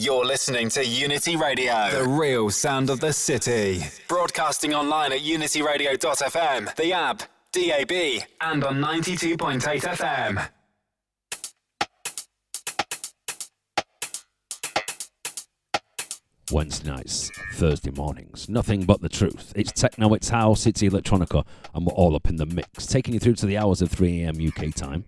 You're listening to Unity Radio, the real sound of the city. Broadcasting online at unityradio.fm, the app, DAB, and on 92.8 FM. Wednesday nights, Thursday mornings. Nothing but the truth. It's techno, it's house, it's electronica, and we're all up in the mix. Taking you through to the hours of 3 a.m. UK time.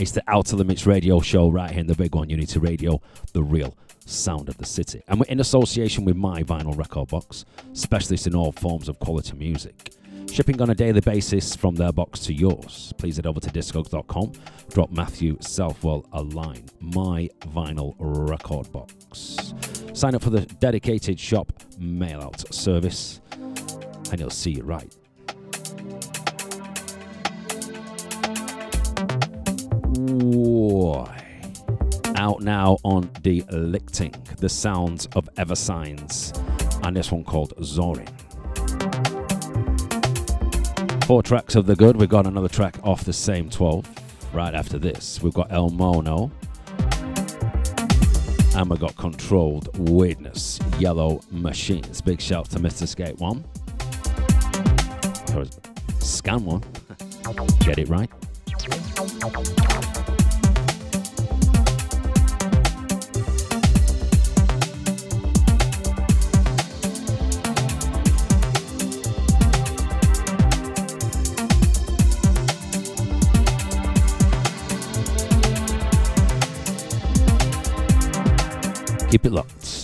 It's the Outer Limits radio show right here in the big one, Unity Radio, the real sound of the city. And we're in association with My Vinyl Record Box, specialists in all forms of quality music. Shipping on a daily basis from their box to yours. Please head over to discogs.com, drop Matthew Southwell a line. My Vinyl Record Box. Sign up for the dedicated shop mail out service, and you'll see it right. Out now on De Lichting, the sounds of Eversines, and this one called Zorin. Four tracks of the good. We've got another track off the same 12. Right after this, we've got Elmono. And we've got Controlled Weirdness, Yellow Machines. Big shout to Mr. Skate One. Scan One. Get it right. Keep it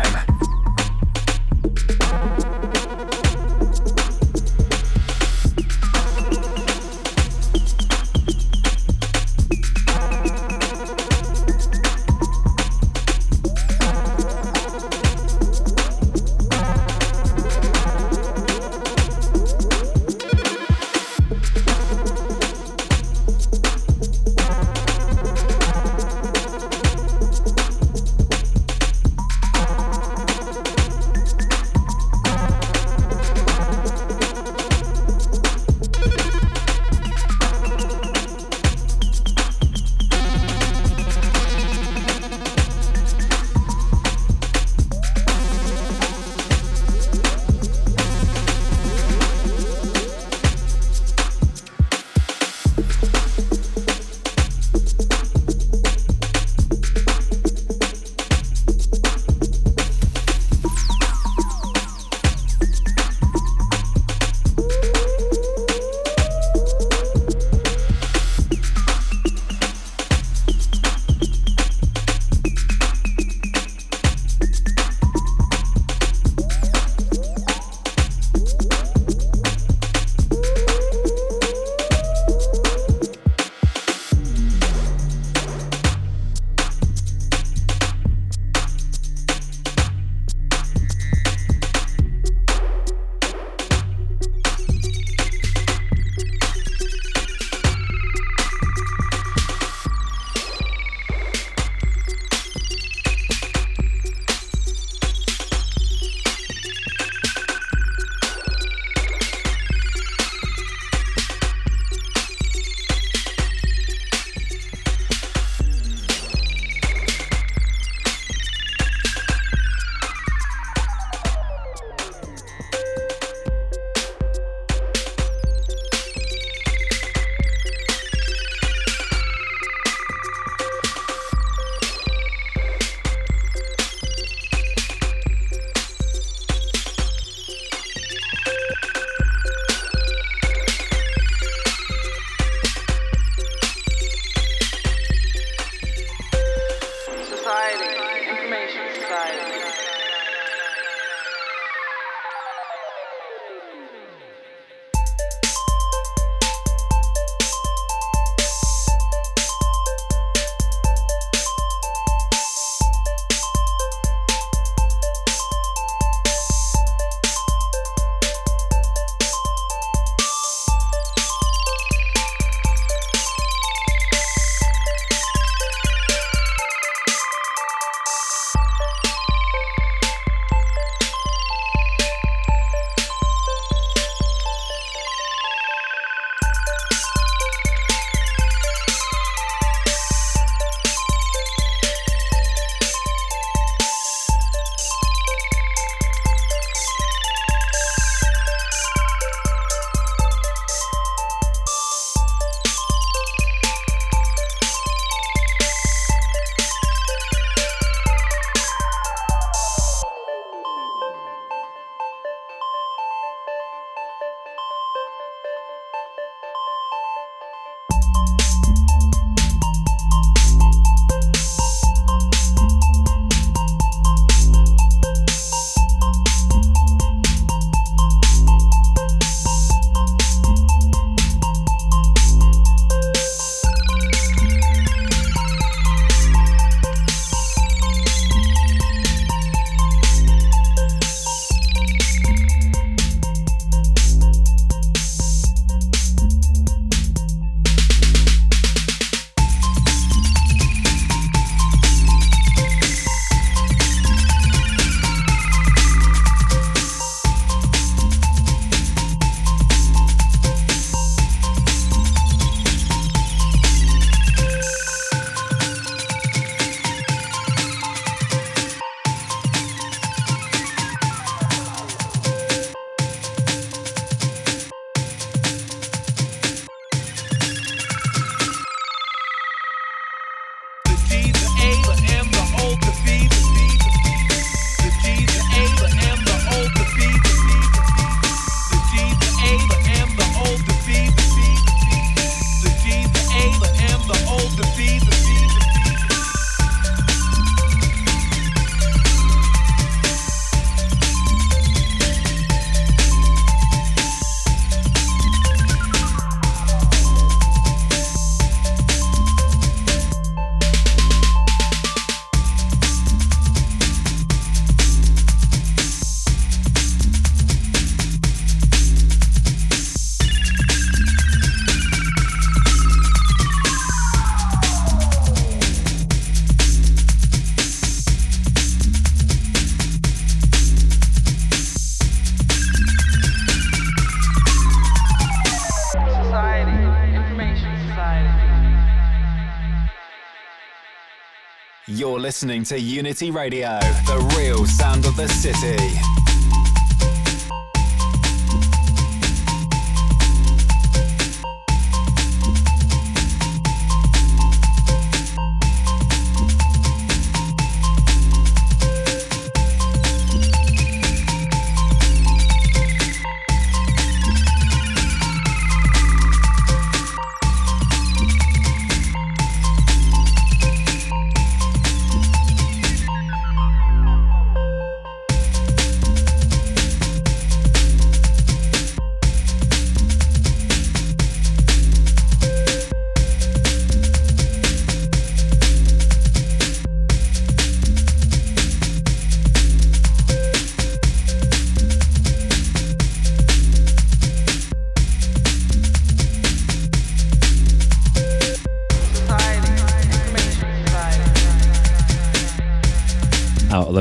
Listening to Unity Radio, the real sound of the city.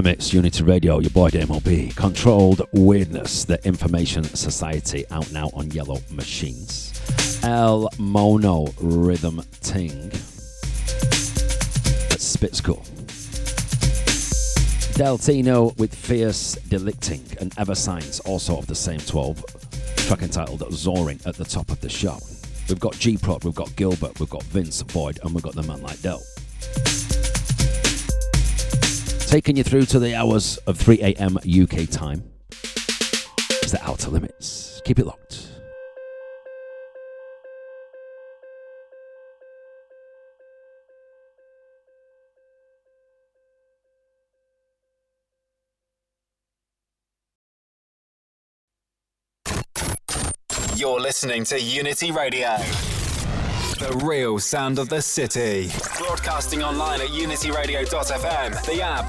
Limits, Unity Radio, your boy DAMO B. Controlled Weirdness, the Information Society, out now on Yellow Machines. El Mono Rhythm Ting. That's Spit School. Deltitnu with Fierce De Lichting and Eversines, also of the same 12. Track entitled Zorin at the top of the show. We've got G Prod, we've got Gilbert, we've got Vince Void, and we've got the man like Del taking you through to the hours of 3 a.m. UK time. It's the outer limits. Keep it locked. You're listening to Unity Radio. The real sound of the city. Broadcasting online at unityradio.fm, the app,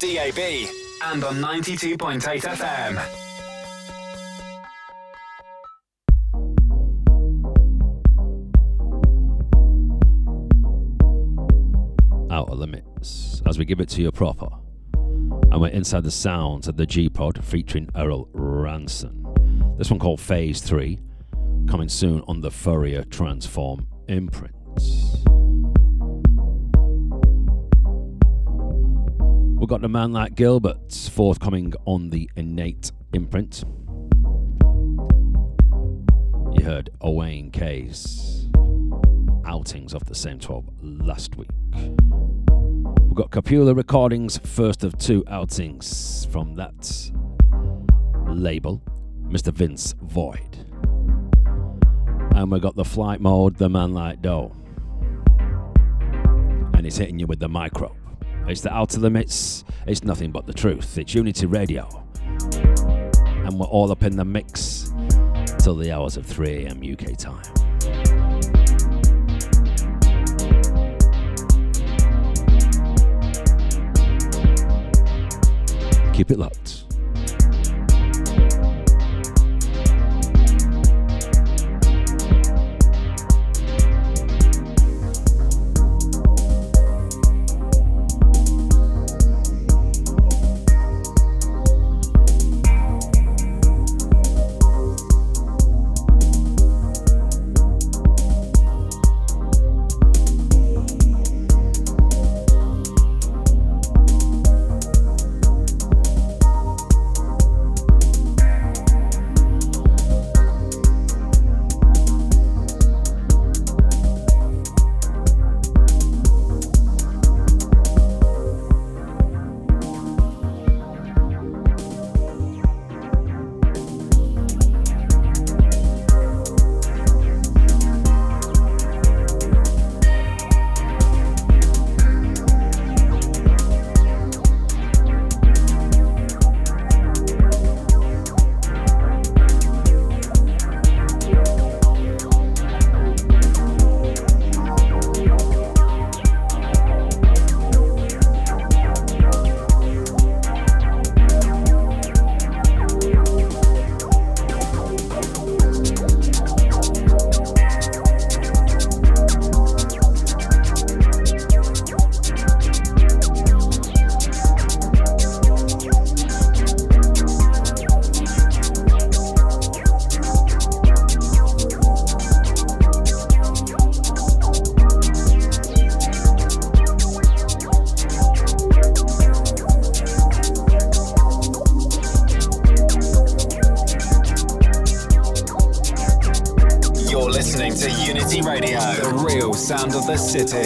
DAB, and on 92.8 FM. Outer Limits, as we give it to you proper. And we're inside the sounds of the G Prod featuring Erell Ranson. This one called Phase 3, coming soon on the Fourier Transform imprints. We've got the man like Gilbert's forthcoming on the Innate imprint. You heard Owain K's outings of the same 12 last week. We've got Cupula Recordings' first of two outings from that label, Mr. Vince Void and we got the flight mode, the man like dough. And he's hitting you with the micro. It's the outer limits, it's nothing but the truth. It's Unity Radio. And we're all up in the mix till the hours of 3 a.m. UK time. Keep it locked. City.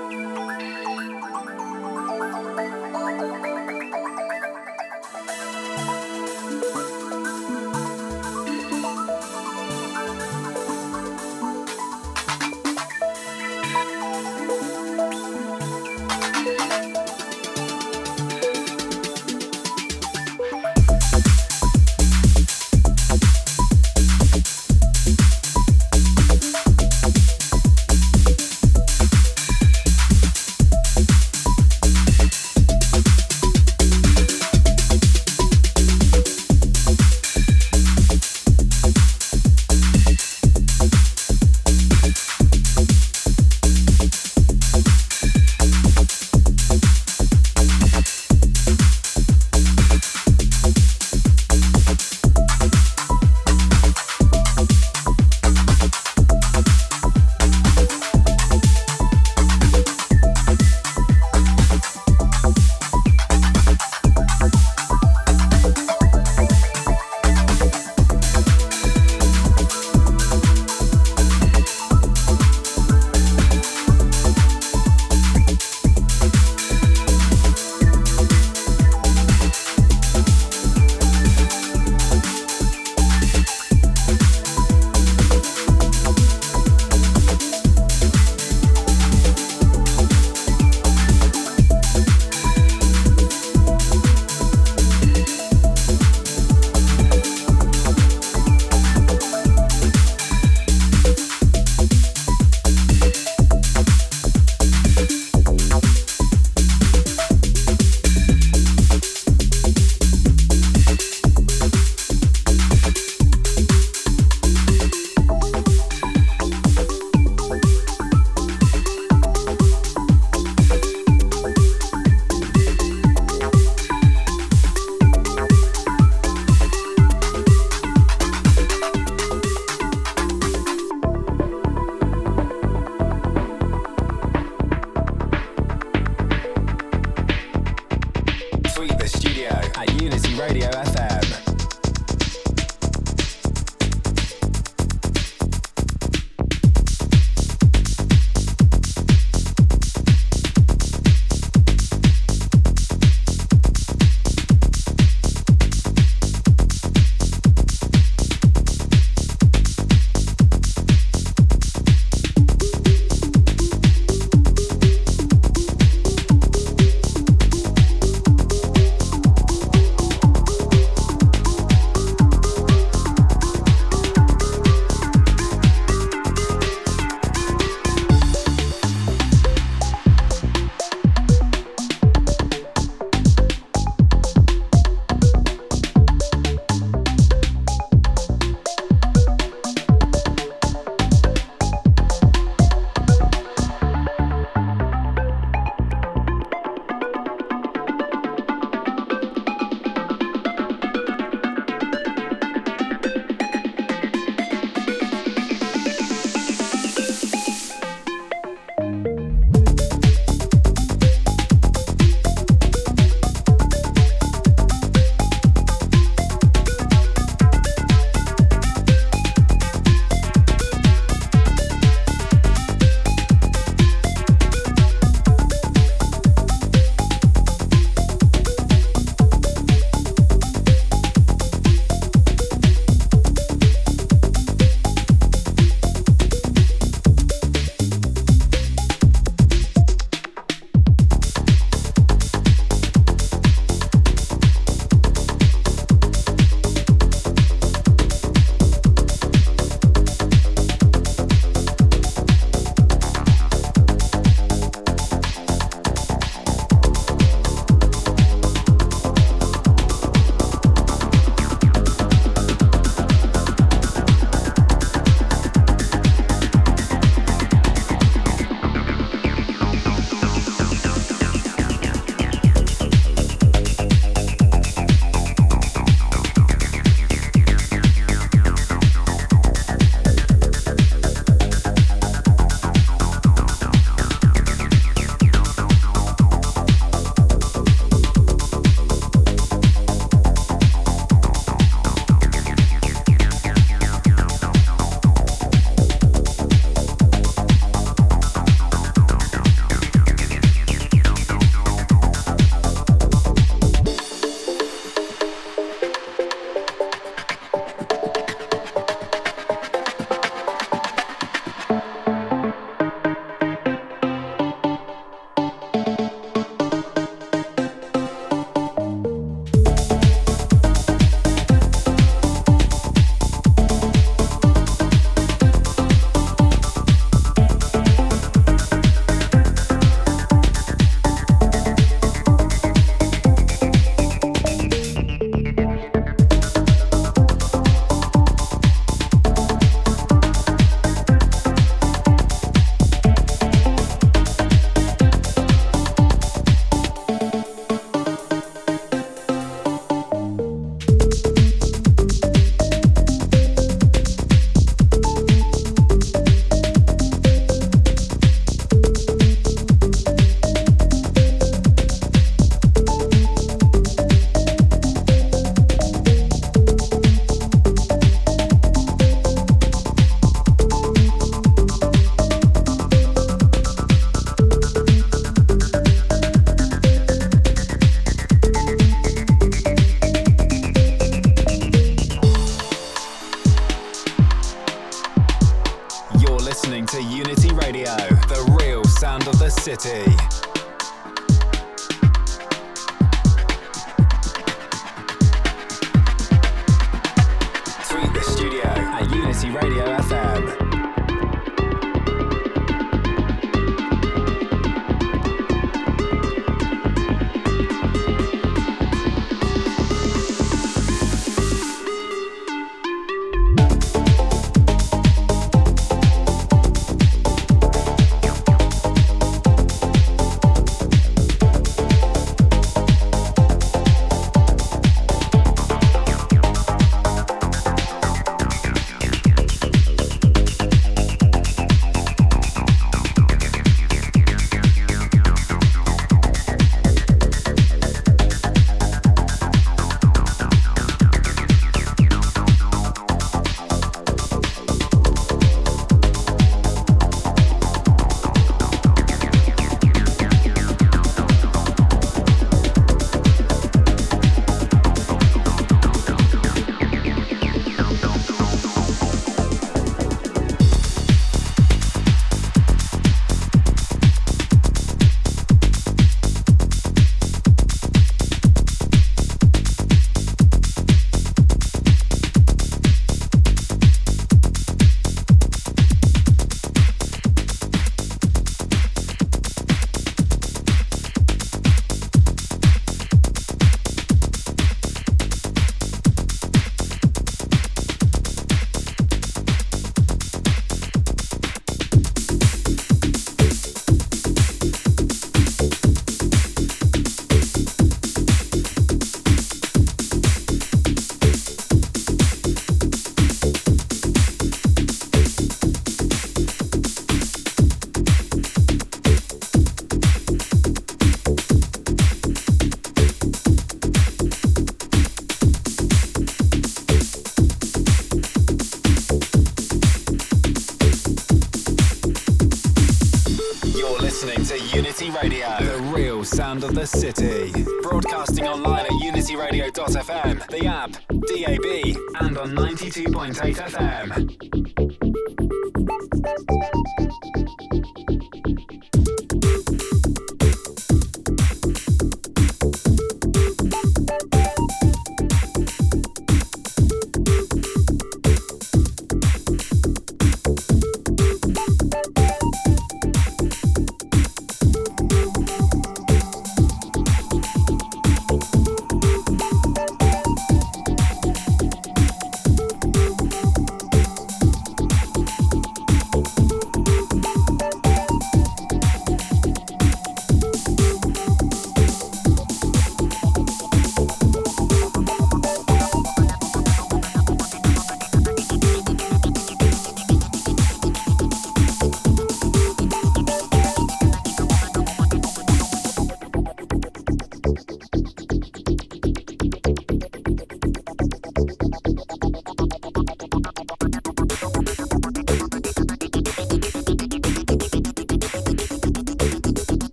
Radio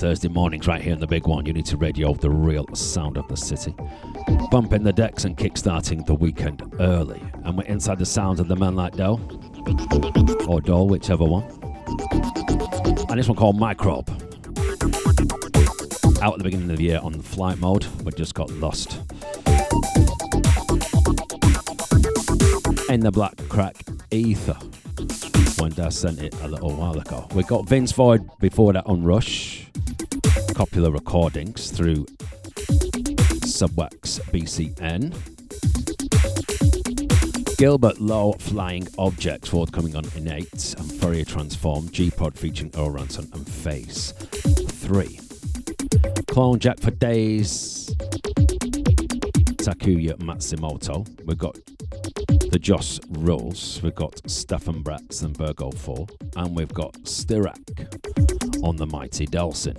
Thursday mornings, right here in the big one. Unity Radio, the real sound of the city. Bumping the decks and kickstarting the weekend early. And we're inside the sounds of the man like Doe, or Doll, whichever one. And this one called Microbe. Out at the beginning of the year on flight mode, we just got lost. In the black crack ether when Daz sent it a little while ago. We got Vince Void before that on Rush, Cupula Recordings through Subwax BCN. Gilbert Low Flying Objects forthcoming on Innate and Fourier Transform, G Prod featuring Erell Ranson and Phase 3. Clone Jack for Days, Takuya Matsumoto. We've got the Joss Rules. We've got Stefan Braatz and Virgo 4. And we've got Sterac on the mighty Delsin.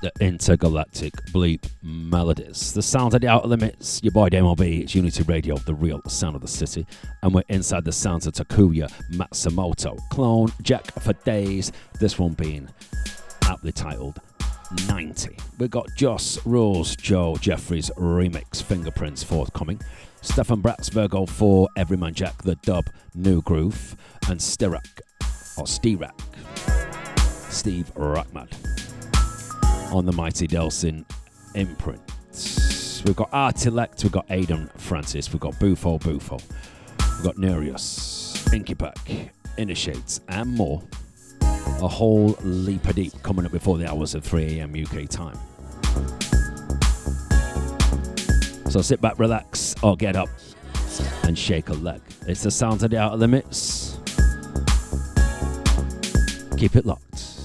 The intergalactic bleep melodies. The sound at the outer limits, your boy DAMO B, it's Unity Radio, the real sound of the city. And we're inside the sounds of Takuya Matsumoto, Clone, Jack for Days, this one being aptly titled 90. We've got Joss Rules, Joe Jeffries remix, Fingerprince forthcoming. Stefan Braatz, Virgo 4, Everyman Jack, The Dub, Nu Groove, and Sterac, or Sterac, Steve Rachmad on the mighty Delsin imprint. We've got Artileqt, we've got Aiden Francis, we've got Bufo Bufo, we've got Nereus, Inkipak, Initiates, and more. A whole leap of deep coming up before the hours of 3 a.m. UK time. So sit back, relax, or get up and shake a leg. It's the sound of the outer limits. Keep it locked.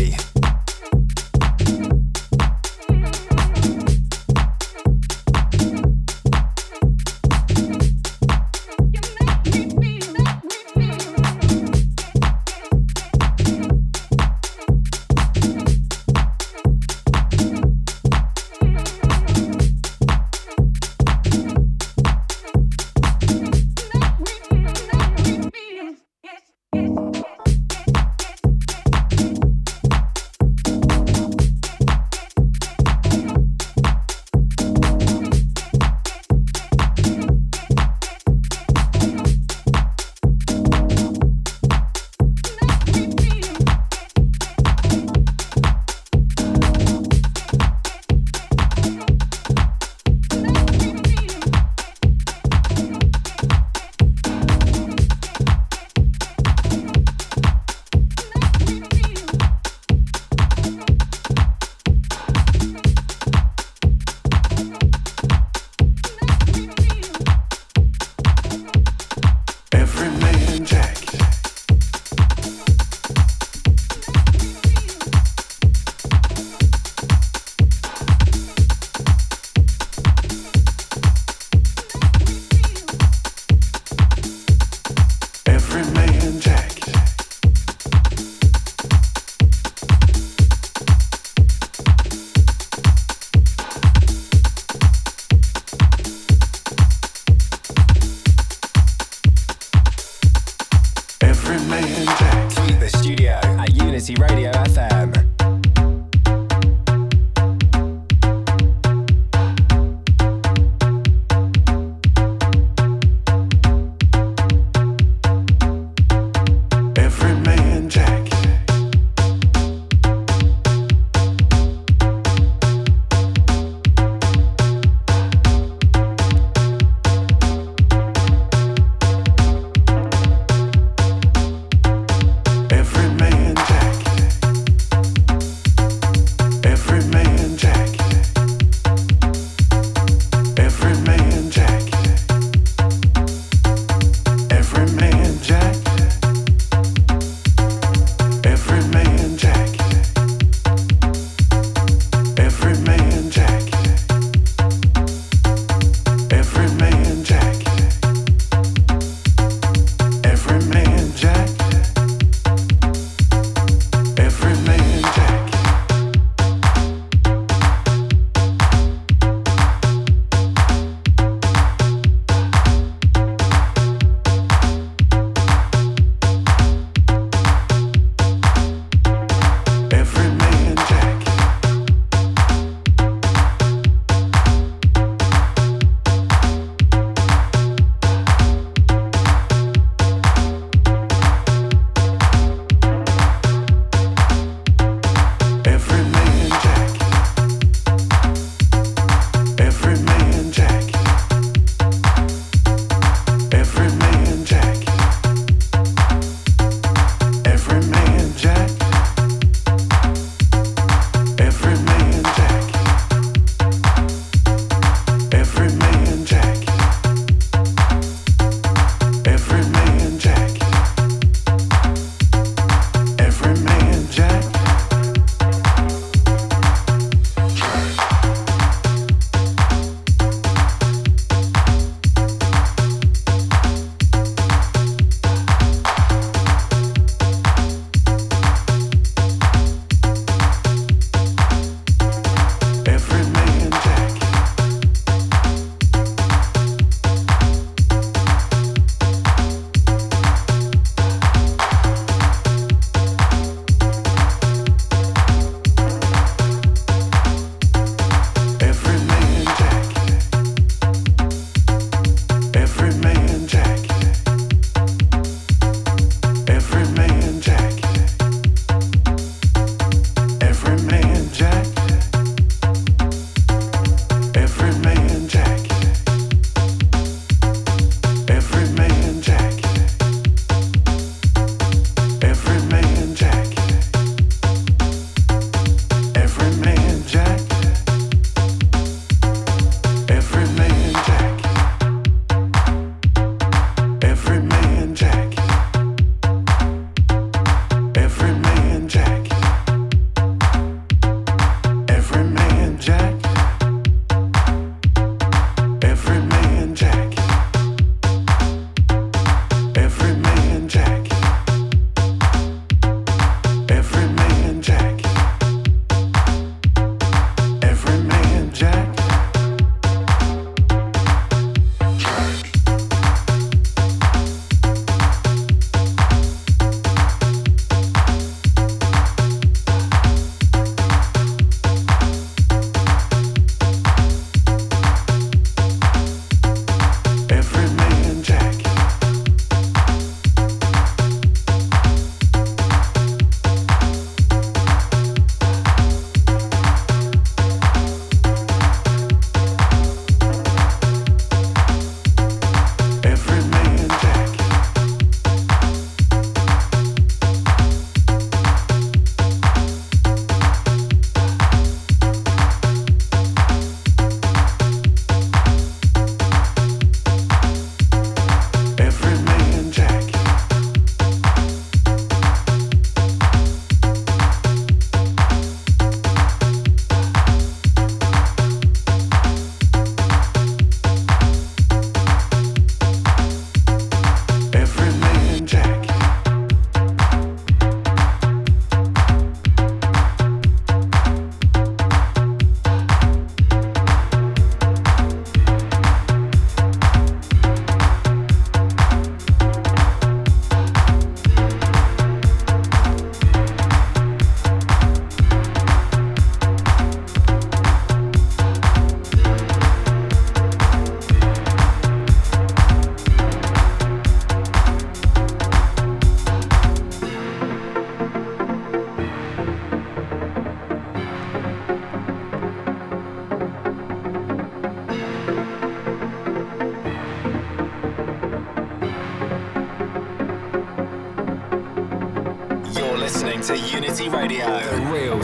Day.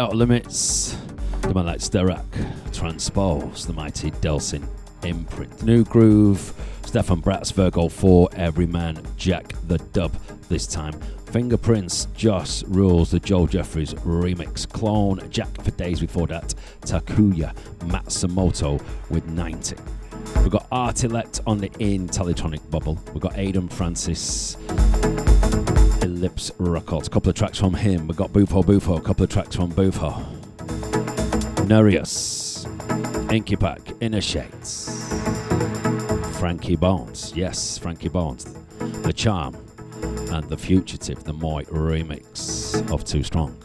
Out Limits, the man like Sterac, Transpose, the mighty Delsin imprint. New groove, Stefan Bratzberg, all four, Everyman, Jack the Dub this time. Fingerprince, Joss Rules, the Joel Jeffries remix, Clone, Jack for days before that, Takuya Matsumoto with 90. We've got Artileqt on the Intellitronic bubble. We've got Adam Francis Ellipse Records. A couple of tracks from him. We've got Bufo Bufo, a couple of tracks from Bufo. Nereus, Inkipak, Inner Shades. Frankie Bones, yes, Frankie Bones. The Charm, and The Fugitive, the Moy remix of Too Strong.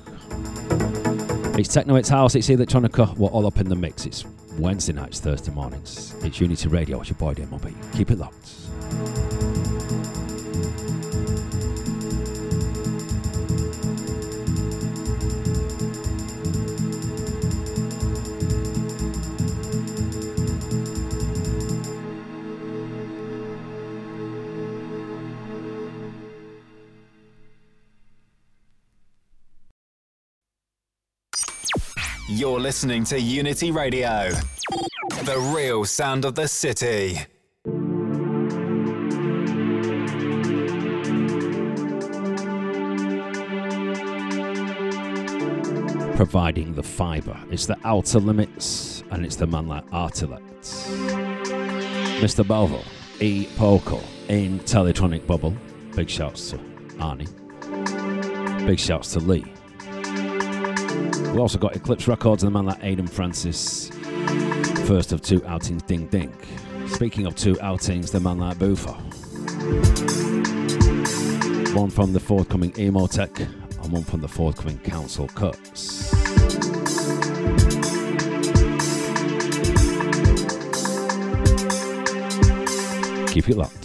It's techno, it's house, it's electronica, we're all up in the mix. It's Wednesday nights, Thursday mornings. It's Unity Radio, it's your boy DAMO B. Keep it locked. You're listening to Unity Radio, the real sound of the city. Providing the fibre. It's the outer limits and it's the man like Artileqt. Mr. Balvo, E. Poco Intellitronic Bubble. Big shouts to Arnie. Big shouts to Lee. We also got Ellipse Records and the man like Aiden Francis. First of two outings, Ding Ding. Speaking of two outings, the man like Bufo. One from the forthcoming EMOTEC and one from the forthcoming Kouncil Cuts. Keep it locked.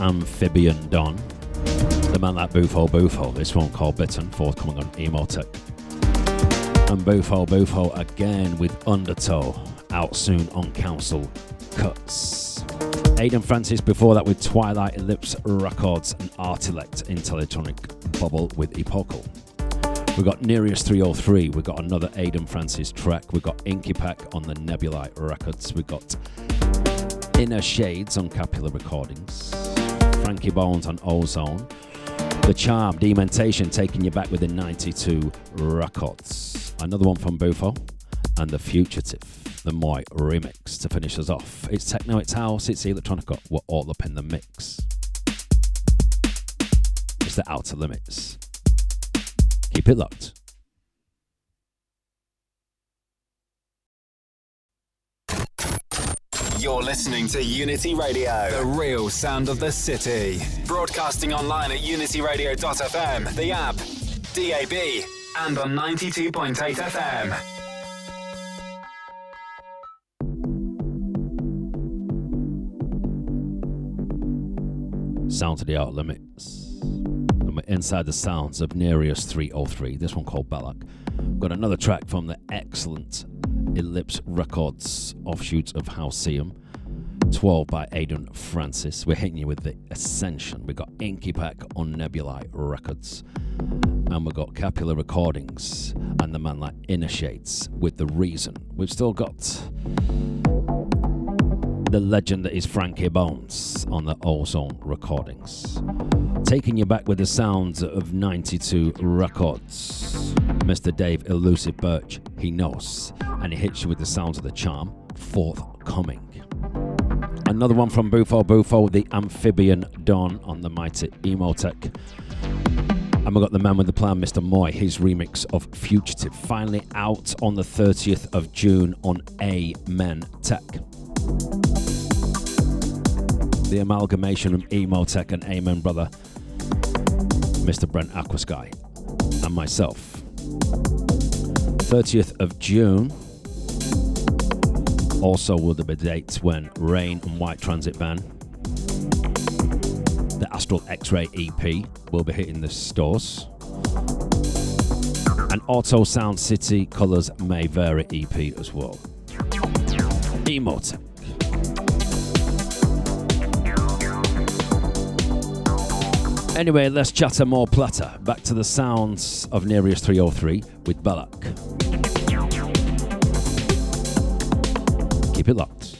Amphibian Don. The man that Bufo Bufo. This one called Bittern, forthcoming on EMOTEC. And Bufo Bufo again with Undertow, out soon on Kouncil Cuts. Aiden Francis before that with Twilight Ellipse Records and Artileqt Intellitronic Bubble with Epochal. We've got Nereus 303, we've got another Aiden Francis track, we've got Inkipak on the Nebulae Records, we've got Innershades on Cupula Recordings. Frankie Bones on Ozone. The Charm, Dementation, taking you back with the 92 records. Another one from Bufo. And The Fugitive, the MOY remix to finish us off. It's techno, it's house, it's electronica. We're all up in the mix. It's the outer limits. Keep it locked. You're listening to Unity Radio, the real sound of the city. Broadcasting online at unityradio.fm, the app, DAB, and on 92.8 FM. Sound to the Out Limits. And we're inside the sounds of Nereus 303, this one called Bellac. We've got another track from the excellent Ellipse Records offshoots of Halcyon. 12 by Aiden Francis. We're hitting you with the Ascension. We've got Inkipak on Nebulae Records. And we've got Cupula Recordings and the man like Innershades with The Reason. We've still got the legend that is Frankie Bones on the Ozone Recordings. Taking you back with the sounds of 92 Records. Mr. Dave Elusive Birch, he knows, and he hits you with the sounds of the charm, forthcoming. Another one from Bufo Bufo, the Amphibian Dawn on the mighty EMOTEC. And we got the man with the plan, Mr. Moy, his remix of Fugitive, finally out on the 30th of June on AMEN TEC. The amalgamation of EMOTEC and Amen Brother, Mr. Brent Aquasky, and myself. 30th of June. Also, will there be dates when Rain and White Transit Van, the Astral X Ray EP, will be hitting the stores. And Auto Sound City Colours May Vary EP as well. EMOTEC. Anyway, let's chatter more platter. Back to the sounds of Nereus 303 with Bellac. Keep it locked.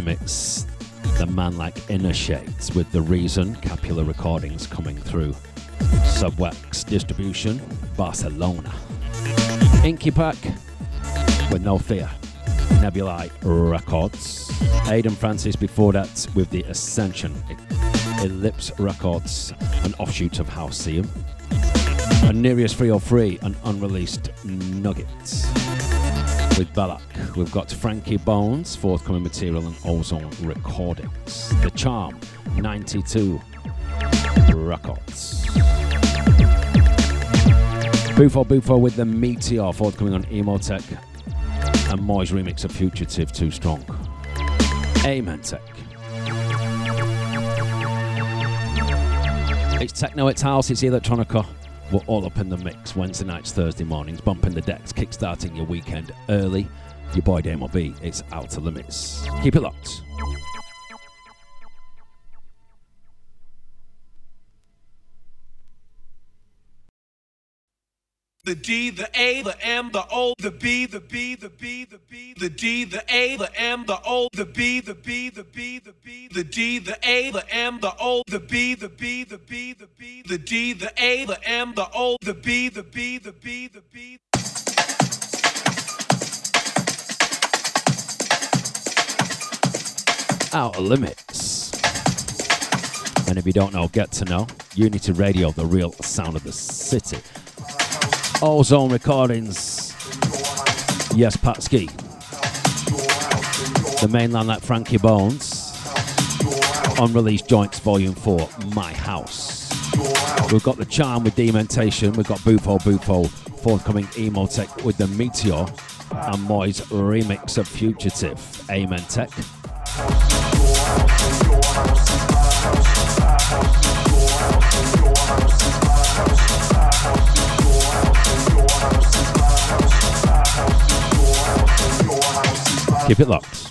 Limits. The man like Innershades with the reason Cupula recordings coming through. Subwax distribution, Barcelona. Inkipak with No Fear. Nebulae Records. Aiden Francis before that with the Ascension. Ellipse Records, an offshoot of Halcyon. And Nereus 303, an unreleased Nuggets with Bellac. We've got Frankie Bones, forthcoming material and Ozone Recordings. The Charm, 92 Records. Bufo Bufo with the Meteor, forthcoming on EMOTEC. And Moy's remix of Fugitive Too Strong. AMEN TEC. It's techno, it's house, it's electronica. We're all up in the mix Wednesday nights, Thursday mornings, bumping the decks, kickstarting your weekend early. Your boy Damo B, it's Outta Limits. Keep it locked. The D, the A, the M, the O, the B, the B, the B, the B, the D, the A, the M, the O, the B, the B, the B, the B, the D, the A, the M, the O, the B, the B, the B, the B, the D, the A, the M, the O, the B, the B, the B, the B. Outta Limits. And if you don't know, get to know. Unity Radio, the real sound of the city. Ozone Recordings. Yes, Patsky. The mainland like Frankie Bones. Unreleased Joints Volume 4, My House. We've got the Charm with Dementation. We've got Bufo Bufo forthcoming EMOTEC with the Meteor. And Moy's remix of Fugitive. AMEN TEC. Keep it locked.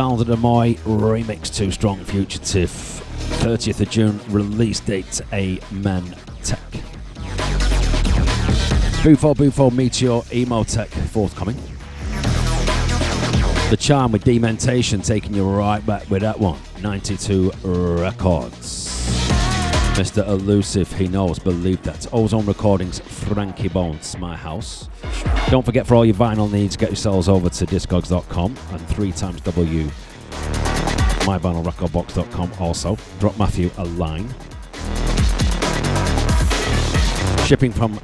Sound of MOY remix Too Strong Fugitive. 30th of June release date AMEN TEC. Bufo Bufo Meteor EMOTEC forthcoming. The Charm with Dementation taking you right back with that one. 92 Records. Mr. Elusive, he knows, believe that. Ozone Recordings, Frankie Bones, My House. Don't forget for all your vinyl needs, get yourselves over to discogs.com and three times W myvinylrecordbox.com also. Drop Matthew a line. Shipping from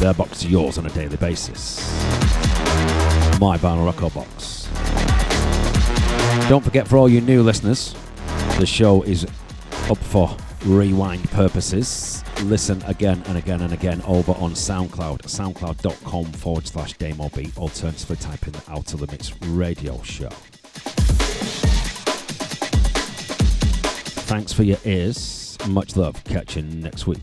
their box to yours on a daily basis. My Vinyl Record Box. Don't forget for all you new listeners, the show is up for rewind purposes listen again and again and again over on SoundCloud, soundcloud.com forward slash DamoB. Alternatively, type in the Outta Limits radio show. Thanks for your ears. Much love. Catch you next week.